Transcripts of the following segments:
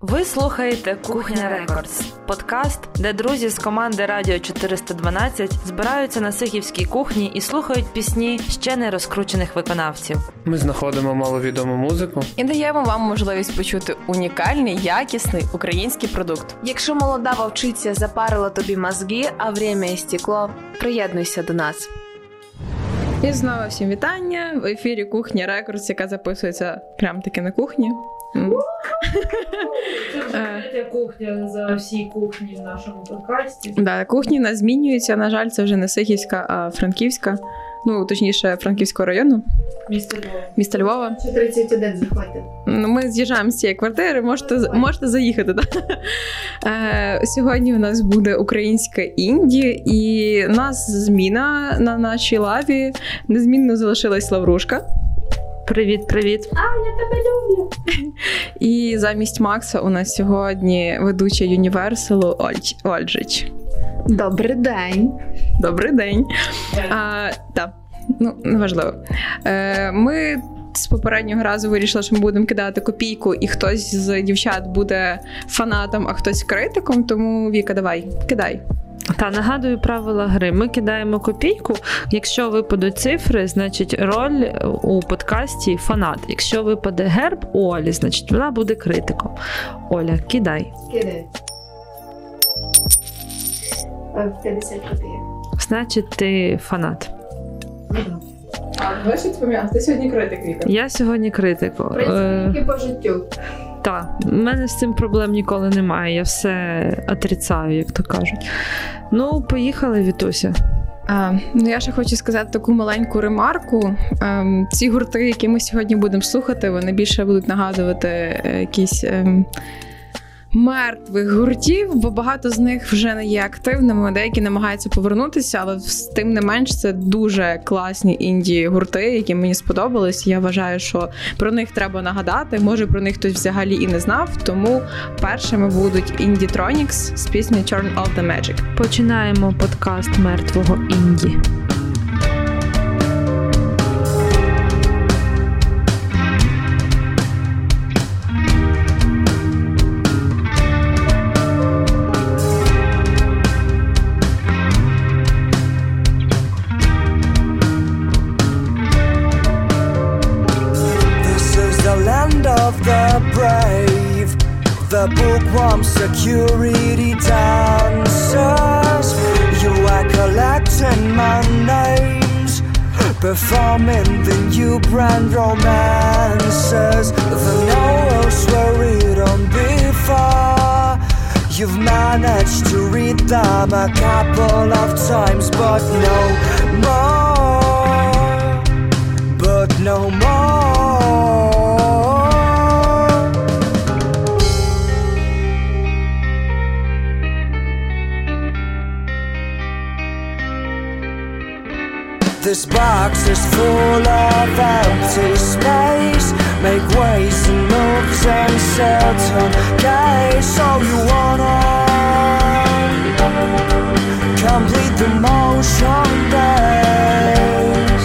Ви слухаєте Кухня Records, подкаст, де друзі з команди Радіо 412 збираються на Сихівській кухні і слухають пісні ще не розкручених виконавців. Ми знаходимо маловідому музику і даємо вам можливість почути унікальний, якісний український продукт. Якщо молода вовчиця запарила тобі мозги, а время истекло, приєднуйся до нас. І знову всім вітання в ефірі Кухня Records, яка записується прямо таки на кухні. Це вже е. третя кухня за всі кухні в нашому подкасті. Да, кухні нас змінюються. На жаль, це вже не Сихівська, а Франківська. Ну, точніше, Франківського району. Місто Львова. Місто Львова. Чи 31 заходите. Ну, ми з'їжджаємо з цієї квартири, можете можете заїхати. Так? Е, Сьогодні у нас буде українська інді, і у нас зміна на нашій лаві. Незмінно залишилась Лаврушка. Привіт, привіт. А, я тебе люблю. І замість Макса у нас сьогодні ведуча Юніверсалу Ольч, Ольжич. Добрий день. Добрий день. А, Так, ну неважливо. Е, Ми. З попереднього разу вирішила, що ми будемо кидати копійку, і хтось з дівчат буде фанатом, а хтось критиком. Тому Віка, давай, кидай. Та нагадую правила гри. Ми кидаємо копійку. Якщо випадуть цифри, значить роль у подкасті фанат. Якщо випаде герб у Олі, значить вона буде критиком. Оля, кидай. Кидай. 50 копійок. Значить, ти фанат. А бачиш, ти сьогодні критик Віка? Я сьогодні критику. В принципі, по життю. Так, у мене з цим проблем ніколи немає. Я все отрицаю, як то кажуть. Ну, поїхали, Вітуся. А, Ну, я ще хочу сказати таку маленьку ремарку. А, ем, ці гурти, які ми сьогодні будемо слухати, вони більше будуть нагадувати е, якісь. Ем, мертвих гуртів, бо багато з них вже не є активними. Деякі намагаються повернутися, але тим не менш це дуже класні інді гурти, які мені сподобались. Я вважаю, що про них треба нагадати. Може про них хтось взагалі і не знав. Тому першими будуть Indie з піснею Turn Off the Magic. Починаємо подкаст мертвого інді. The bookworm security dancers. You are collecting my names, performing the new brand romances. The novels were written before. You've managed to read them a couple of times, but no more. But no more. Is full of empty space. Make ways and moves and certain case. All you wanna complete the motion days.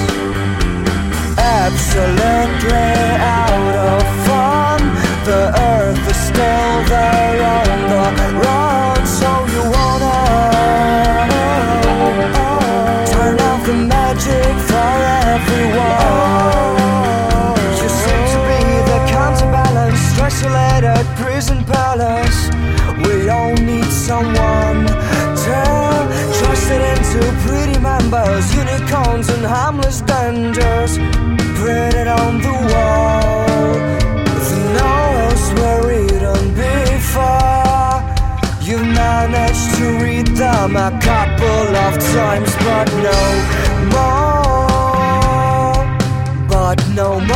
Absolutely out of fun. The earth is still there on the times, but no more. But no more.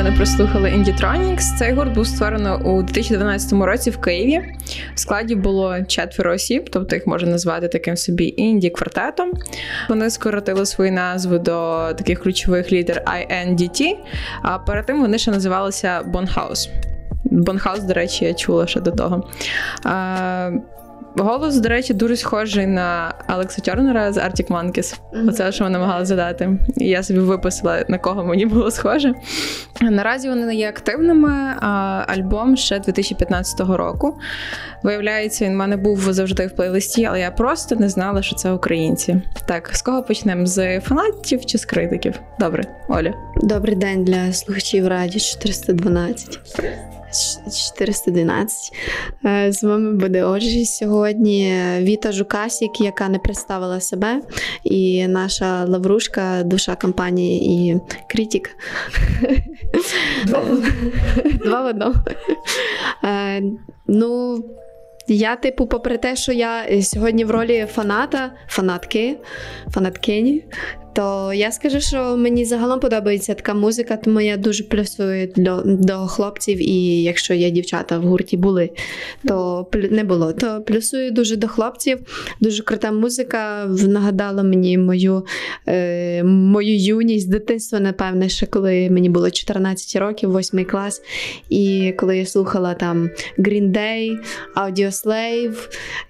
Ще не прослухали Indietronics. Цей гурт був створено у 2012 році в Києві. В складі було четверо осіб, тобто їх можна назвати таким собі інді-квартетом. Вони скоротили свою назву до таких ключових літер INDT, а перед тим вони ще називалися Bonhouse. Bonhouse, до речі, я чула ще до того. Голос, до речі, дуже схожий на Алекса Тернера з Arctic Monkeys. Оце, що вона намагалася задати. І я собі виписала, на кого мені було схоже. Наразі вони не є активними, а альбом ще 2015 року. Виявляється, він в мене був завжди в плейлисті, але я просто не знала, що це українці. Так, з кого почнемо? З фанатів чи з критиків? Добре, Оля. Добрий день для слухачів радіо 412. 412. Е, З вами буде Оджі сьогодні. Віта Жукасік, яка не представила себе, і наша лаврушка, душа компанії і критик. Два в одному. Е, Ну, я, типу, попри те, що я сьогодні в ролі фаната, фанатки, фанаткині, то я скажу, що мені загалом подобається така музика, тому я дуже плюсую до, до хлопців, і якщо є дівчата в гурті були, то не було. То плюсую дуже до хлопців. Дуже крута музика. Нагадала мені мою, е, мою юність, дитинство, напевне, ще коли мені було 14 років, 8 клас. І коли я слухала там Green Day, Audioslave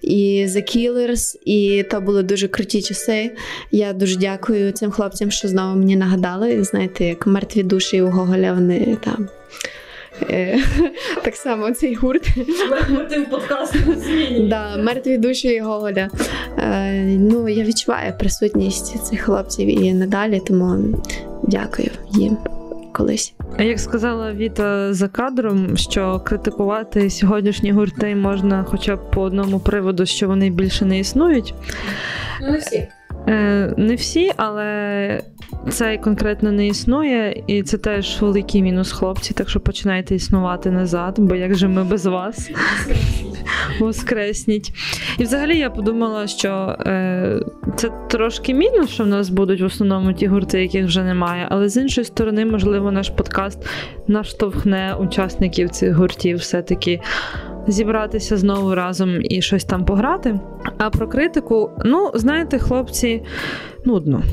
і The Killers, і то були дуже круті часи. Я дуже дякую цим хлопцям, що знову мені нагадали. Знаєте, як мертві душі у Гоголя, вони там. е, Так само цей гурт. В подкаст зміні. Да, мертві душі і Гоголя. Е, Ну, я відчуваю присутність цих хлопців і надалі, тому дякую їм колись. А Як сказала Віта за кадром, що критикувати сьогоднішні гурти можна хоча б по одному приводу, що вони більше не існують. Ну, не всі. Е, не всі, але цей конкретно не існує, і це теж великий мінус хлопці, так що починайте існувати назад, бо як же ми без вас воскресніть. І взагалі я подумала, що е, це трошки мінус, що в нас будуть в основному ті гурти, яких вже немає. Але з іншої сторони, можливо, наш подкаст наштовхне учасників цих гуртів все-таки зібратися знову разом і щось там пограти. А про критику, ну, знаєте, хлопці, нудно.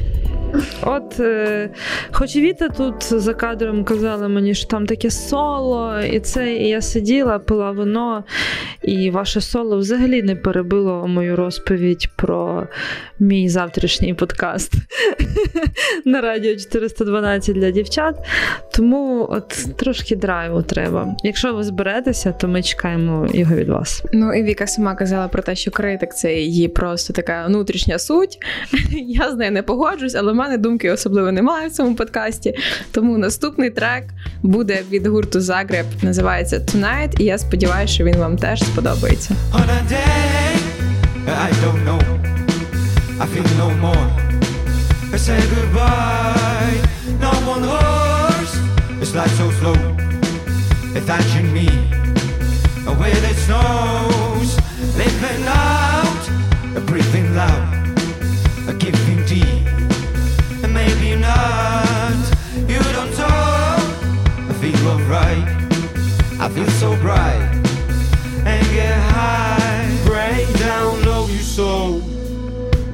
От, е, хоч Віта тут за кадром казала мені, що там таке соло, і це, і я сиділа, пила вино, і ваше соло взагалі не перебило мою розповідь про мій завтрашній подкаст на радіо 412 для дівчат. Тому от трошки драйву треба. Якщо ви зберетеся, то ми чекаємо його від вас. Ну і Віка сама казала про те, що критик це її просто така внутрішня суть. Я з нею не погоджусь, але в мене думки особливо немає в цьому подкасті. Тому наступний трек буде від гурту Загреб, називається Tonight, і я сподіваюся, що він вам теж сподобається. On a day I don't know, I feel no more. I say goodbye. No one horse, it's like so slow. It's touching me with its nose, living out, breathing loud, a giving deep. And maybe not. You don't talk. I feel alright. I feel so bright and get high. Break down low you soul.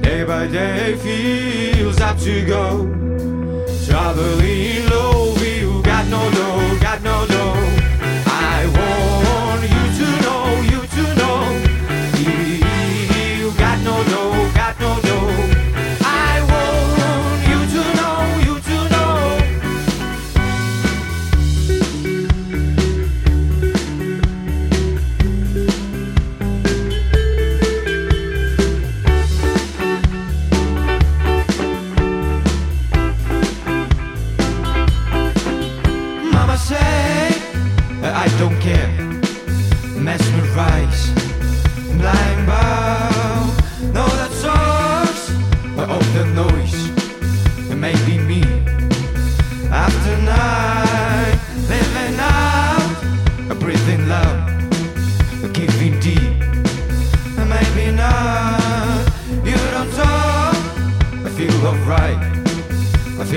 Day by day feels up to go. Traveling low, you got no dough,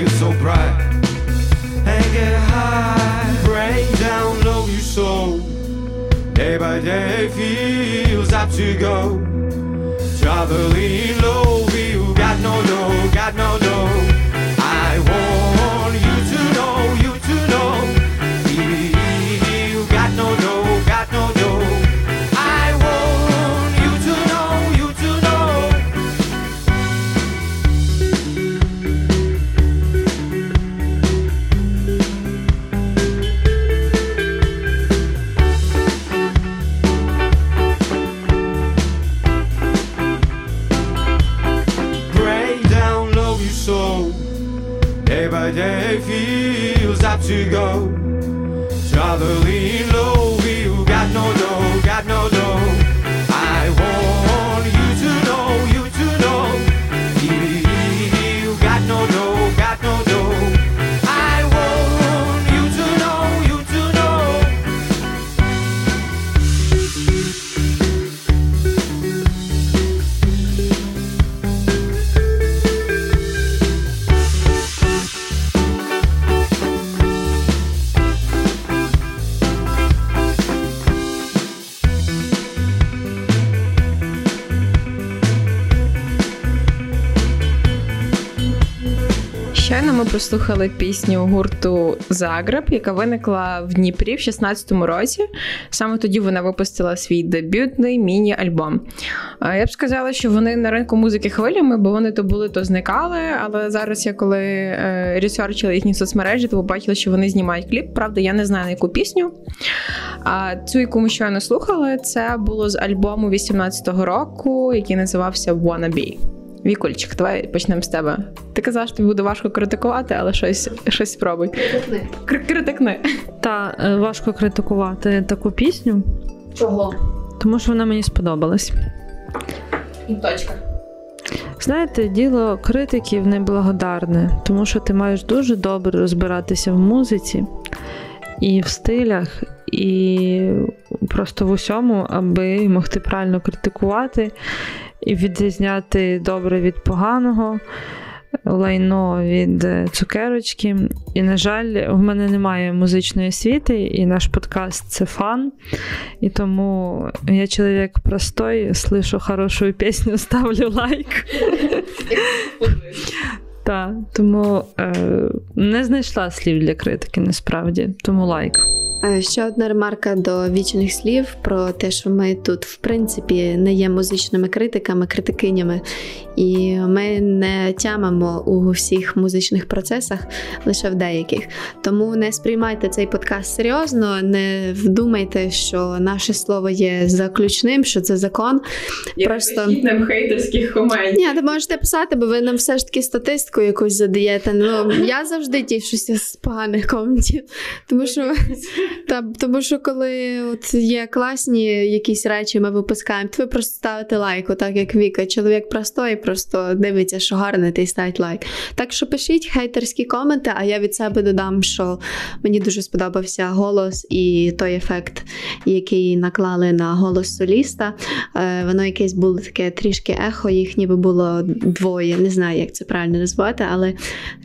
still so bright. And get high, bring down low you soul. Day by day feels up to go. Traveling low, you got no no, got no go. Ми прослухали пісню гурту Загреб, яка виникла в Дніпрі в 16-му році. Саме тоді вона випустила свій дебютний міні-альбом. Я б сказала, що вони на ринку музики хвилями, бо вони то були, то зникали. Але зараз я коли е, ресерчила їхні соцмережі, то побачила, що вони знімають кліп. Правда, я не знаю на яку пісню. А цю, яку ми щойно слухали, це було з альбому 18-го року, який називався Wanna Be. Вікульчик, давай почнемо з тебе. Ти казав, що тобі буде важко критикувати, але щось, щось спробуй. Кр- критикни. Та е, важко критикувати таку пісню, Чого? тому що вона мені сподобалась. Точка. Знаєте, діло критиків неблагодарне, тому що ти маєш дуже добре розбиратися в музиці і в стилях, і просто в усьому, аби могти правильно критикувати і відрізняти добре від поганого. Лайно від е, цукерочки. І, на жаль, в мене немає музичної освіти, і наш подкаст це фан. І тому я чоловік простой, слышу хорошу пісню, ставлю лайк. Так, тому е, не знайшла слів для критики насправді, тому лайк. Е, Ще одна ремарка до вічних слів про те, що ми тут, в принципі, не є музичними критиками, критикинями, і ми не тямимо у всіх музичних процесах, лише в деяких. Тому не сприймайте цей подкаст серйозно, не вдумайте, що наше слово є заключним, що це закон. Просто- Просто... хейтерських коментів. Ні, ви можете писати, бо ви нам все ж таки статистику якусь задаєте. Ну я завжди тішуся з поганих коментів. Тому що, та, тому що коли от є класні якісь речі, ми випускаємо, то ви просто ставите лайк, так як Віка. Чоловік простой, просто дивиться, що гарне, й ставить лайк. Так що пишіть хейтерські коменти, а я від себе додам, що мені дуже сподобався голос і той ефект, який наклали на голос соліста. Е, Воно якесь було таке трішки ехо, їх ніби було двоє. Не знаю, як це правильно назвати, але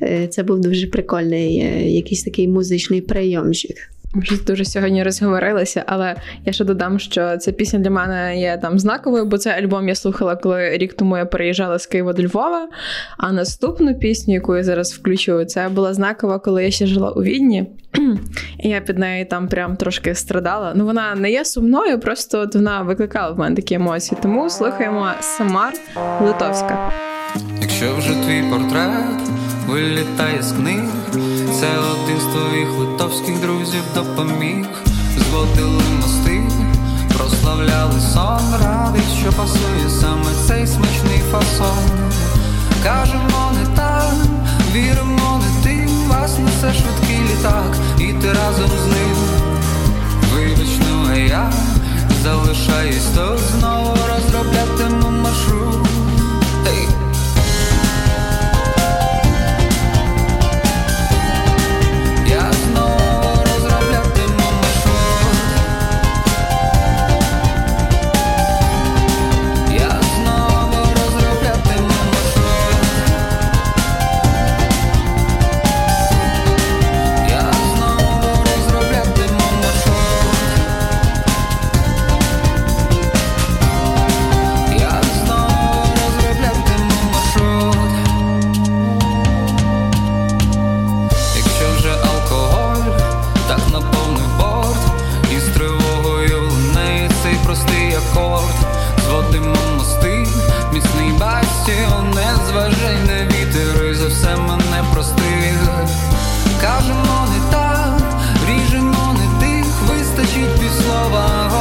е, це був дуже прикольний е, якийсь такий музичний прийомчик. Вже дуже сьогодні розговорилися, але я ще додам, що ця пісня для мене є там знаковою, бо цей альбом я слухала, коли рік тому я переїжджала з Києва до Львова. А наступну пісню, яку я зараз включу, це була знакова, коли я ще жила у Відні. І я під нею там прям трошки страдала. Ну вона не є сумною, просто от вона викликала в мене такі емоції. Тому слухаємо Самар Литовська. Якщо вже твій портрет вилітає з книг, це один з твоїх литовських друзів допоміг. Зводили мости, прославляли сон, радий, що пасує саме цей смачний фасон. Кажемо не так, віримо не ти, вас несе швидкий літак, і ти разом з ним. Вибач, ну а я залишаюсь тут, знову розроблятиму over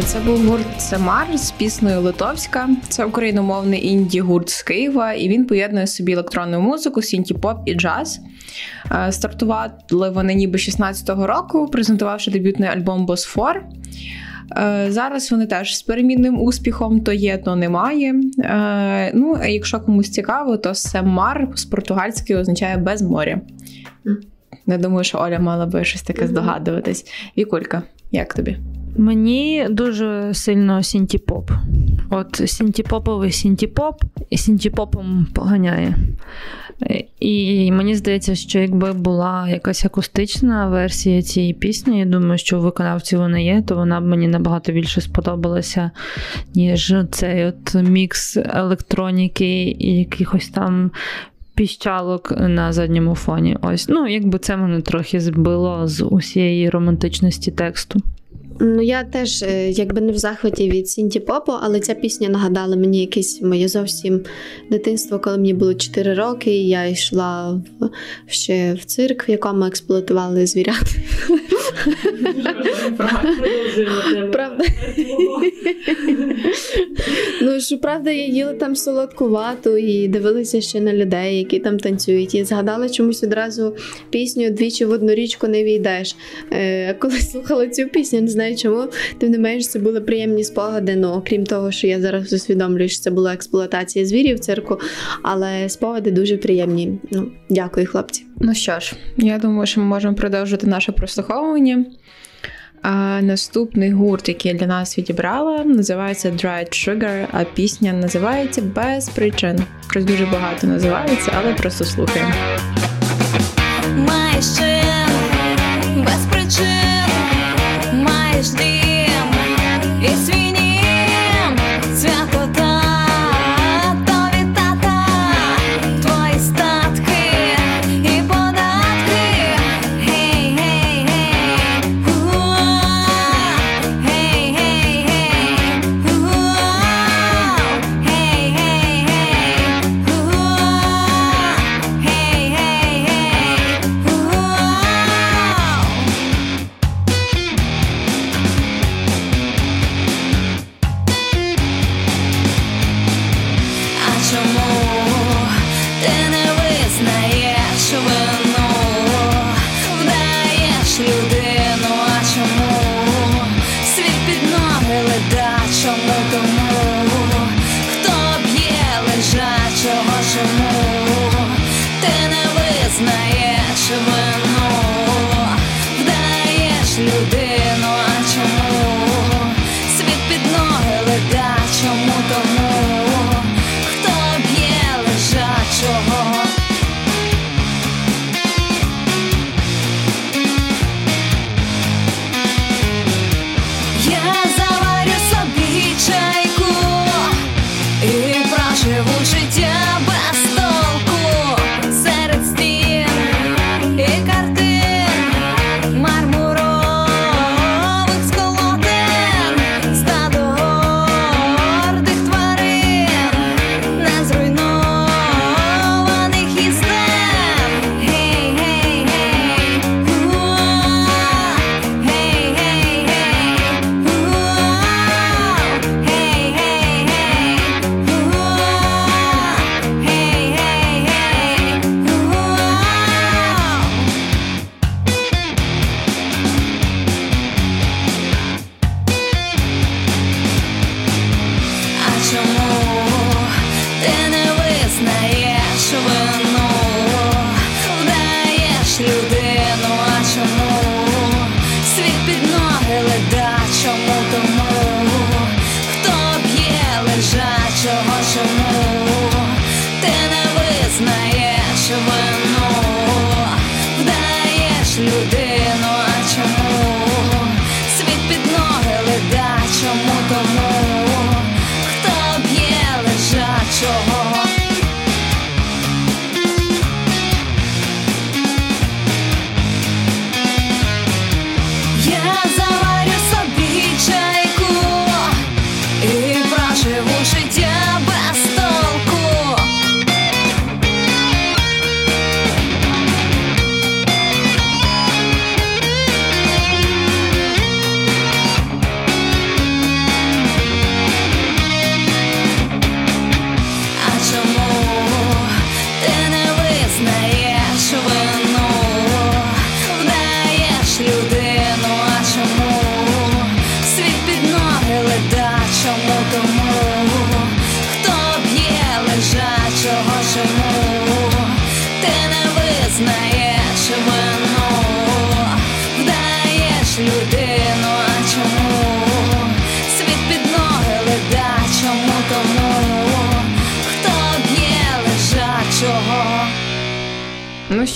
Отже, це був гурт Sem Mar з піснею Литовська. Це україномовний інді гурт з Києва, і він поєднує собі електронну музику, сінті-поп і джаз. Е, Стартували вони ніби 16-го року, презентувавши дебютний альбом Босфор. Е, Зараз вони теж з перемінним успіхом, то є, то немає. Е, Ну, а якщо комусь цікаво, то Sem Mar з португальської означає без моря. Не думаю, що Оля мала би щось таке здогадуватись. Вікулька, як тобі? Мені дуже сильно сінтіпоп. От сінтіпоповий сінтіпоп і сінтіпопом поганяє. І мені здається, що якби була якась акустична версія цієї пісні, я думаю, що у виконавці вона є, то вона б мені набагато більше сподобалася, ніж цей от мікс електроніки і якихось там. Піщалок на задньому фоні. Ось, ну, якби це мене трохи збило з усієї романтичності тексту. Ну, я теж е, якби не в захваті від Сінті Попу, але ця пісня нагадала мені якесь моє зовсім дитинство, коли мені було 4 роки, і я йшла в, ще в цирк, в якому експлуатували звірят. Правда. Ну, що правда, я їла там солодку вату і дивилася ще на людей, які там танцюють. І згадала чомусь одразу пісню двічі в одну річку не війдеш. Е, коли слухала цю пісню, не знаю чому. Тим не менш, це були приємні спогади. Ну, окрім того, що я зараз усвідомлюю, що це була експлуатація звірів в цирку, але спогади дуже приємні. Ну, дякую, хлопці. Ну що ж, я думаю, що ми можемо продовжити наше прослуховування. А наступний гурт, який я для нас відібрала, називається Dried Sugar, а пісня називається Без причин. Щось дуже багато називається, але просто слухаємо. Маєш без причин,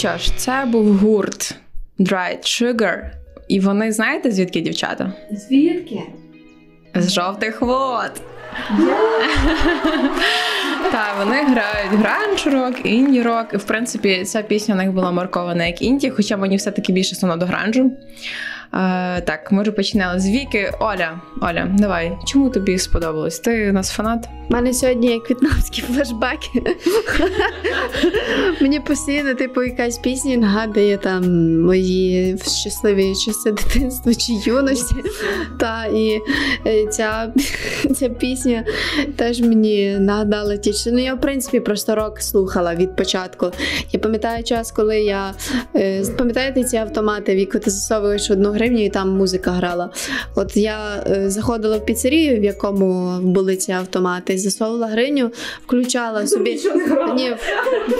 що ж, це був гурт Dried Sugar. І вони знаєте, звідки дівчата? Звідки? З жовтих вод. Так, вони грають гранж-рок, інді-рок. І в принципі, ця пісня у них була маркована як інді, хоча мені все-таки більше суно до гранжу. Е, так, ми вже починали з Віки. Оля, Оля, давай, чому тобі сподобалось? Ти у нас фанат? У мене сьогодні як в'єтнамські флешбеки. Мені постійно, типу, якась пісня нагадує там мої щасливі часи дитинства чи юності. Та і е, ця, ця пісня теж мені нагадала ті. Ну, я, в принципі, просто рок слухала від початку. Я пам'ятаю час, коли я е, пам'ятаєте ці автомати, в які ти засовуєш одну гривню і там музика грала. От я е, заходила в піцерію, в якому були ці автомати, засовувала гривню, включала собі. Ні,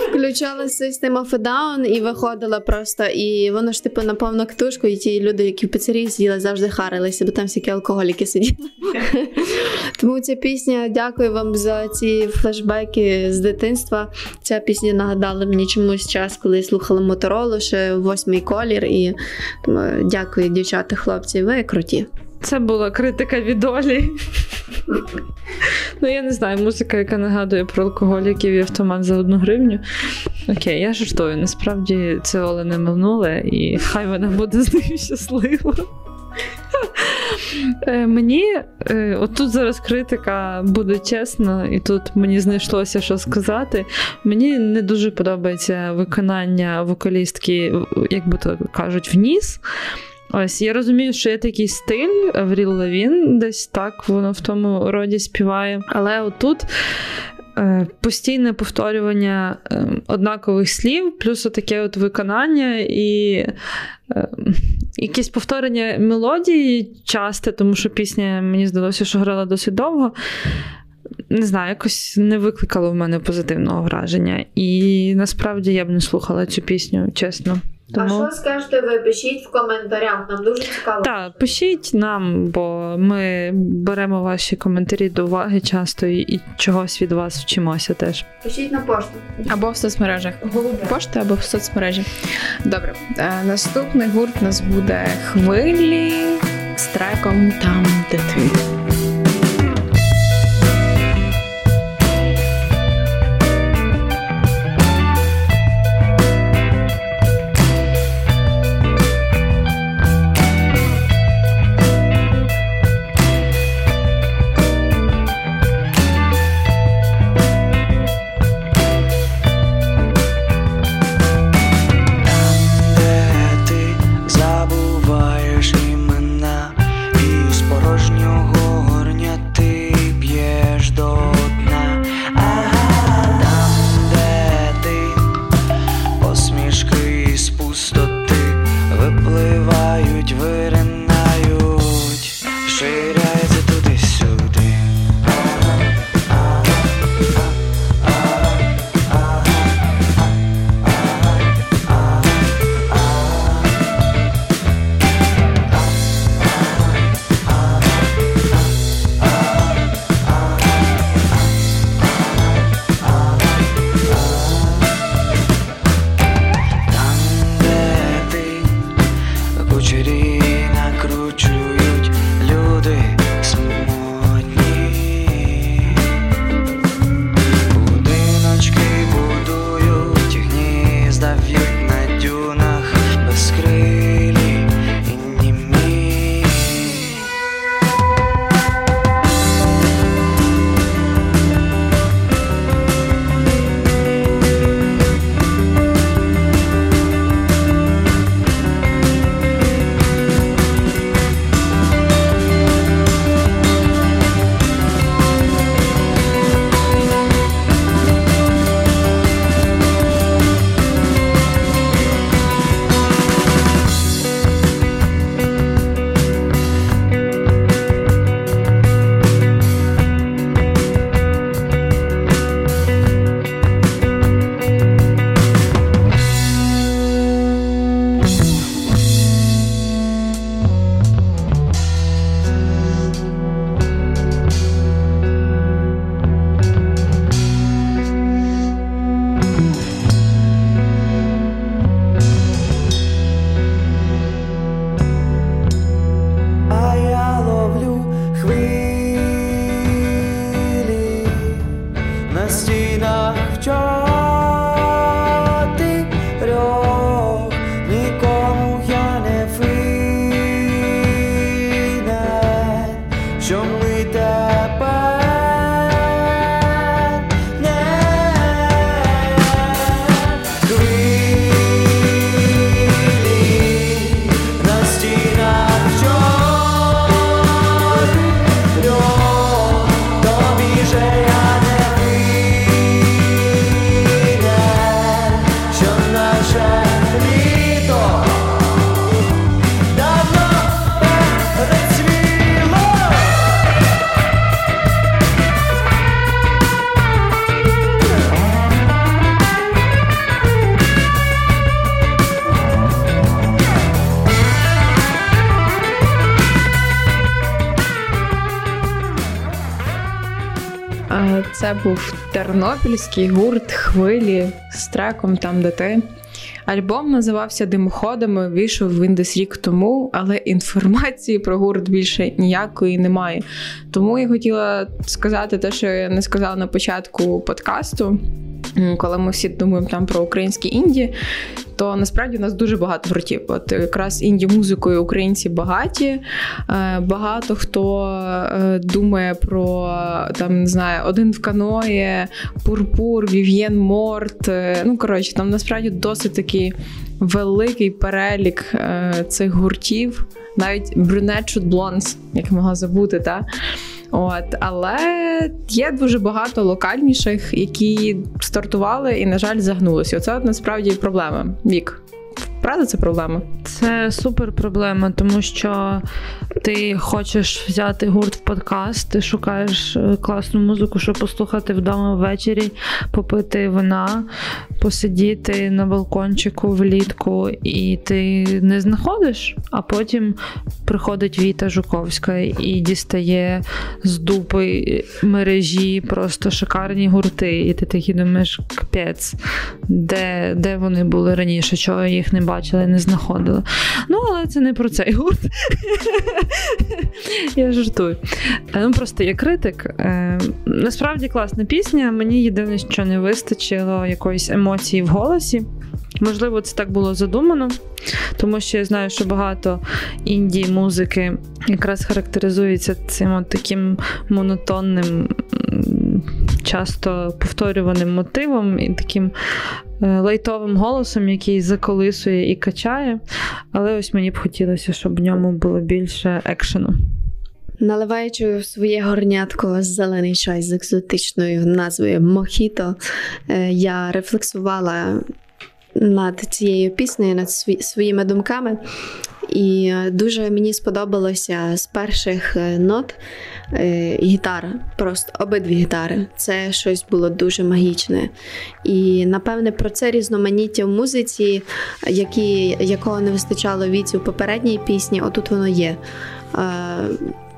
включала System of a Down і виходила просто. І воно ж типу на повну катушку, і ті люди, які в піцерії сиділи, завжди харилися, бо там всякі алкоголіки сиділи. Тому ця пісня, дякую вам за ці флешбеки з дитинства. Ця пісня нагадала мені чомусь час, коли я слухала Моторолу, ще восьмий колір. І тому дякую, дівчата, хлопці, ви круті. Це була критика від Олі. Ну, я не знаю, музика, яка нагадує про алкоголіків і автомат за одну гривню. Окей, я жартую. Насправді це Оля не минуле, і хай вона буде з нею щаслива. Е, Мені е, отут зараз критика буде чесна, і тут мені знайшлося що сказати. Мені не дуже подобається виконання вокалістки, як би то кажуть, в ніс. Ось я розумію, що є такий стиль Авріл Лавін, десь так воно в тому роді співає. Але отут е, постійне повторювання е, однакових слів, плюс таке от виконання і е, якесь повторення мелодії часте, тому що пісня, мені здалося, що грала досить довго. Не знаю, якось не викликало в мене позитивного враження. І насправді я б не слухала цю пісню, чесно. Тому... скажете ви? Пишіть в коментарях, нам дуже цікаво. Так, пишіть нам, бо ми беремо ваші коментарі до уваги часто і, і чогось від вас вчимося теж. Пишіть на пошту. Або в соцмережах. Пошта або в соцмережі. Добре, е, наступний гурт у нас буде хвилі з треком Там, де ти. Був тернопільський гурт хвилі з треком там, де ти. Альбом називався Димоходами, вийшов він десь рік тому, але інформації про гурт більше ніякої немає. Тому я хотіла сказати те, що я не сказала на початку подкасту, коли ми всі думаємо там про українські інді. То насправді у нас дуже багато гуртів. От якраз інді-музикою українці багаті. Е, Багато хто е, думає про там не знаю, один в каної, Пурпур, Вів'єн Морт. Е, Ну коротше, там насправді досить такий великий перелік цих гуртів, навіть Brunette Blondes, як могла забути, та. От, але є дуже багато локальніших, які стартували і, на жаль, загнулися. Оце насправді проблема. Вік. Правда, це проблема? Це супер проблема, тому що ти хочеш взяти гурт в подкаст, ти шукаєш е, класну музику, щоб послухати вдома ввечері, попити вина, посидіти на балкончику влітку, і ти не знаходиш, а потім приходить Віта Жуковська і дістає з дупи мережі просто шикарні гурти. І ти такий думаєш, капець, де, де вони були раніше, чого їх не бачила, не знаходила. Ну, але це не про цей гурт. Я жартую. Е, Ну, просто я критик. Е, Насправді класна пісня. Мені єдине, що не вистачило якоїсь емоції в голосі. Можливо, це так було задумано, тому що я знаю, що багато інді музики якраз характеризується цим от таким монотонним, часто повторюваним мотивом і таким лайтовим голосом, який заколисує і качає. Але ось мені б хотілося, щоб в ньому було більше екшену. Наливаючи в своє горнятко зелений чай з екзотичною назвою Мохіто, е, я рефлексувала над цією піснею, над своїми думками. І дуже мені сподобалося з перших е, нот е, гітара, просто обидві гітари. Це щось було дуже магічне. І напевне про це різноманіття в музиці, які, якого не вистачало віці у попередній пісні, отут воно є. Е,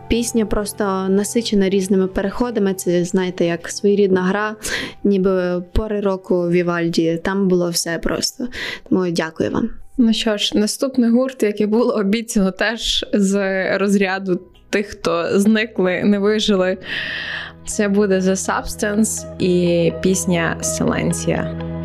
Пісня просто насичена різними переходами. Це знаєте, як своєрідна гра, ніби пори року Вівальді. Там було все просто. Тому дякую вам. Ну що ж, наступний гурт, яке було обіцяно, теж з розряду тих, хто зникли, не вижили. Це буде The Substance і пісня Silencia.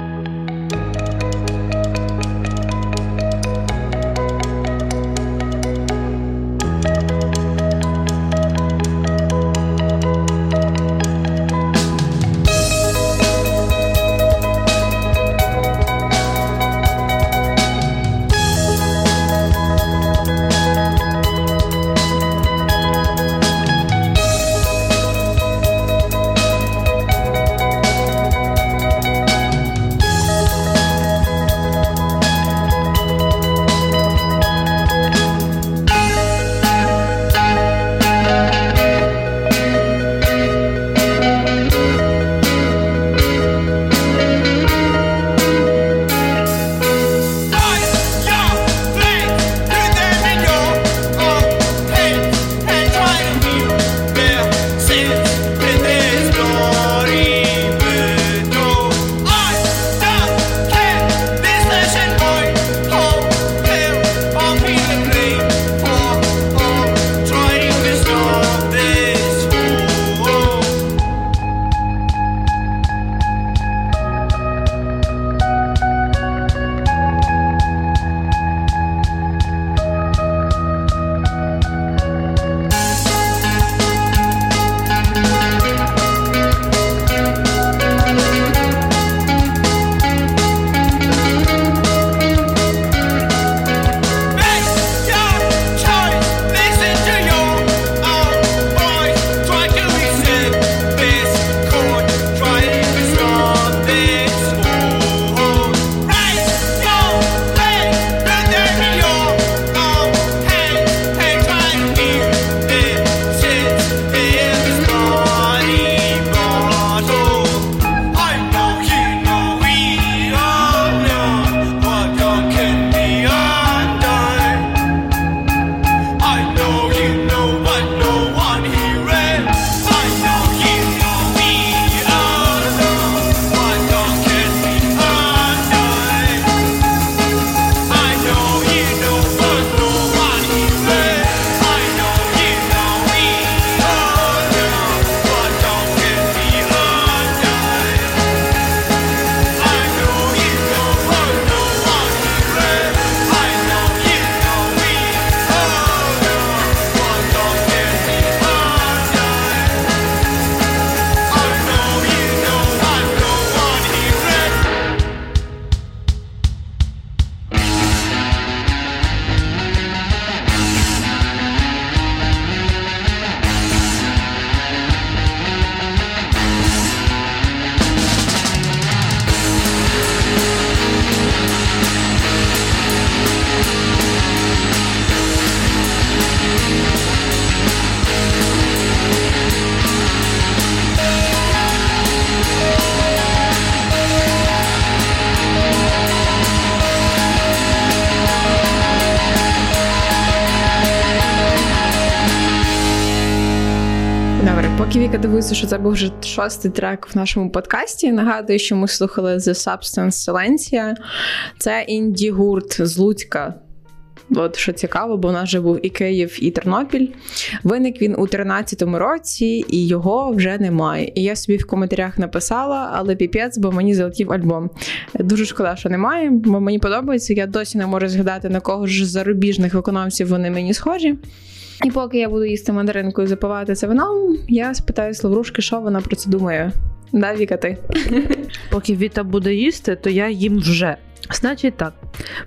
Поки Віка дивиться, що це був вже шостий трек в нашому подкасті. Нагадую, що ми слухали The Substance Silencia. Це інді гурт з Луцька. От що цікаво, бо у нас вже був і Київ, і Тернопіль. Виник він у 13-му році, і його вже немає. І я собі в коментарях написала, але піпець, бо мені залетів альбом. Дуже шкода, що немає, бо мені подобається. Я досі не можу згадати на кого ж з зарубіжних виконавців вони мені схожі. І поки я буду їсти мандаринку і запивати це вином, я спитаю Славрушки, що вона про це думає. Да, Віка, ти? Поки Віта буде їсти, то я їм вже. Значить так,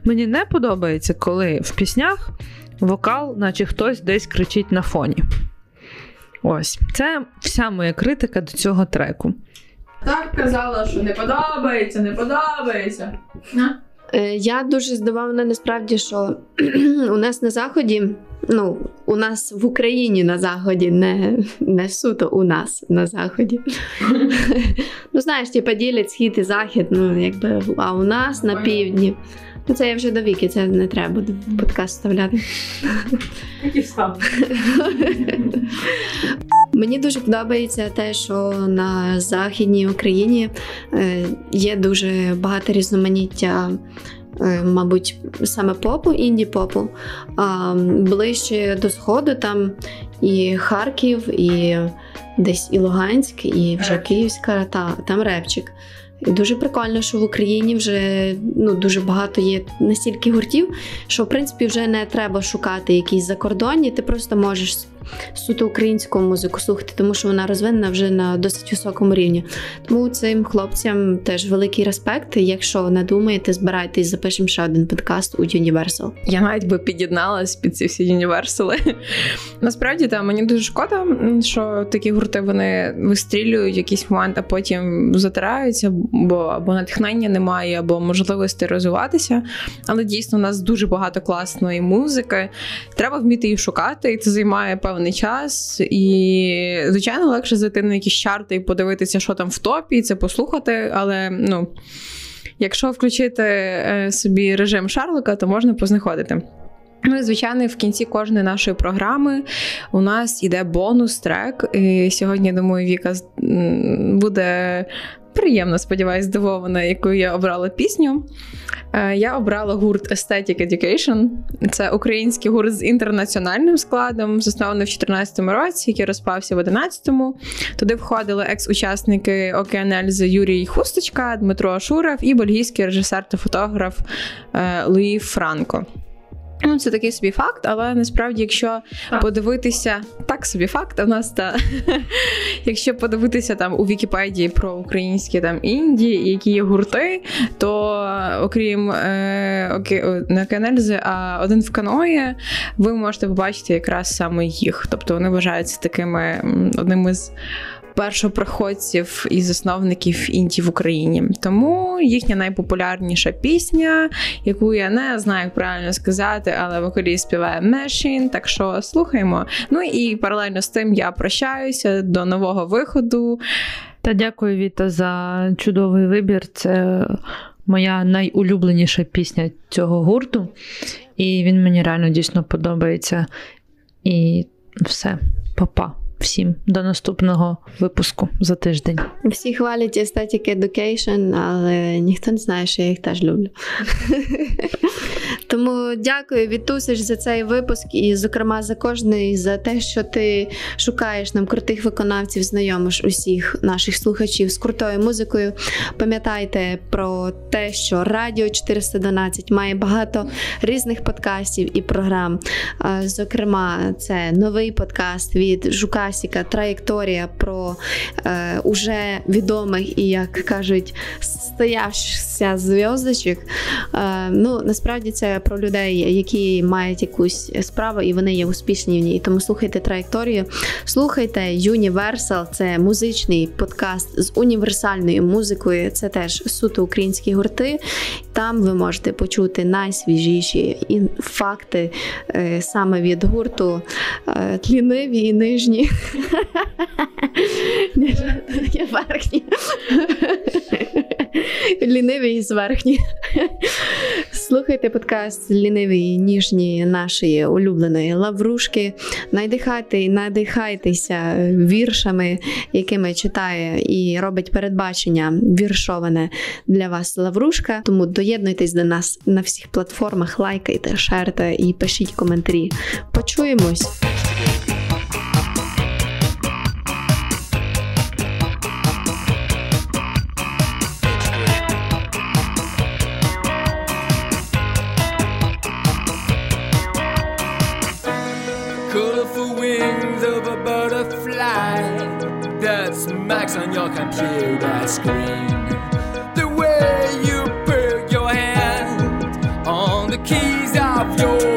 мені не подобається, коли в піснях вокал, наче хтось десь кричить на фоні. Ось, це вся моя критика до цього треку. Так казала, що не подобається, не подобається. Е, Я дуже здивована насправді, що у нас на заході, ну, у нас в Україні на заході, не, не суто у нас на заході. ну, знаєш, типа ділять схід і захід, ну, якби, а у нас на півдні. Ну, це я вже до віки, це не треба буде в подкаст вставляти. Які встав. Мені дуже подобається те, що на Західній Україні е, є дуже багато різноманіття. е, Мабуть, саме попу, інді-попу. А ближче до Сходу там і Харків, і десь і Луганськ, і вже Київська, та там репчик. І дуже прикольно, що в Україні вже ну, дуже багато є настільки гуртів, що в принципі вже не треба шукати якісь закордонні, ти просто можеш суто українську музику слухати, тому що вона розвинена вже на досить високому рівні. Тому цим хлопцям теж великий респект. Якщо не думаєте, збирайтесь, запишемо ще один подкаст у Universal. Я навіть би під'єдналась під ці всі універсали. Насправді, там мені дуже шкода, що такі гурти вони вистрілюють якийсь момент, а потім затираються, бо або натхнення немає, або можливості розвиватися. Але дійсно у нас дуже багато класної музики. Треба вміти її шукати, і це займає певний час. І, звичайно, легше зайти на якісь чарти і подивитися, що там в топі, і це послухати. Але ну, якщо включити е, собі режим Шарлока, то можна познаходити. Ну і звичайно, в кінці кожної нашої програми у нас іде бонус трек. І сьогодні, думаю, Віка буде приємно, сподіваюсь, здивована, яку я обрала пісню. Е, Я обрала гурт Aesthetic Education. Це український гурт з інтернаціональним складом, заснований в 2014 році, який розпався в 2011-му. Туди входили екс-учасники Океанельзи Юрій Хусточка, Дмитро Ашуров і бельгійський режисер та фотограф е, Луї Франко. Ну, це такий собі факт, але насправді, якщо подивитися, так собі факт, в нас та якщо подивитися там у Вікіпедії про українські там інді, які є гурти, то окрім е, оке, не Океанельзи, а один в каної, ви можете побачити якраз саме їх. Тобто вони вважаються такими м, одними з першопроходців і засновників інді в Україні. Тому їхня найпопулярніша пісня, яку я не знаю, як правильно сказати, але вокаліст співає Machine, так що слухаємо. Ну і паралельно з тим я прощаюся до нового виходу. Та дякую, Віта, за чудовий вибір. Це моя найулюбленіша пісня цього гурту. І він мені реально дійсно подобається. І все, Па-па всім до наступного випуску за тиждень. Всі хвалять Aesthetic Education, але ніхто не знає, що я їх теж люблю. Тому дякую, Вітусич, за цей випуск і, зокрема, за кожний, за те, що ти шукаєш нам крутих виконавців, знайомиш усіх наших слухачів з крутою музикою. Пам'ятайте про те, що Радіо 412 має багато різних подкастів і програм. Зокрема, це новий подкаст від Жукасіка Траєкторія про е, уже відомих і, як кажуть, стоявшихся зв'язочок. Е, ну, насправді це про людей, які мають якусь справу і вони є успішні в ній. Тому слухайте траєкторію. Слухайте Universal, це музичний подкаст з універсальною музикою. Це теж суто українські гурти. Там ви можете почути найсвіжіші факти е, саме від гурту е, тліниві і нижні. Не жартує верхні. Ліниві і зверхні. Слухайте подкаст Лінивої, і ніжні нашої улюбленої лаврушки. Надихайте надихайтеся віршами, якими читає і робить передбачення віршоване для вас лаврушка. Тому доєднуйтесь до нас на всіх платформах, лайкайте, шерте і пишіть коментарі. Почуємось! Max on your computer screen. The way you put your hand on the keys of your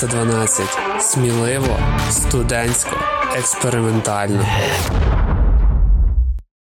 312. Сміливо, студентсько, експериментально.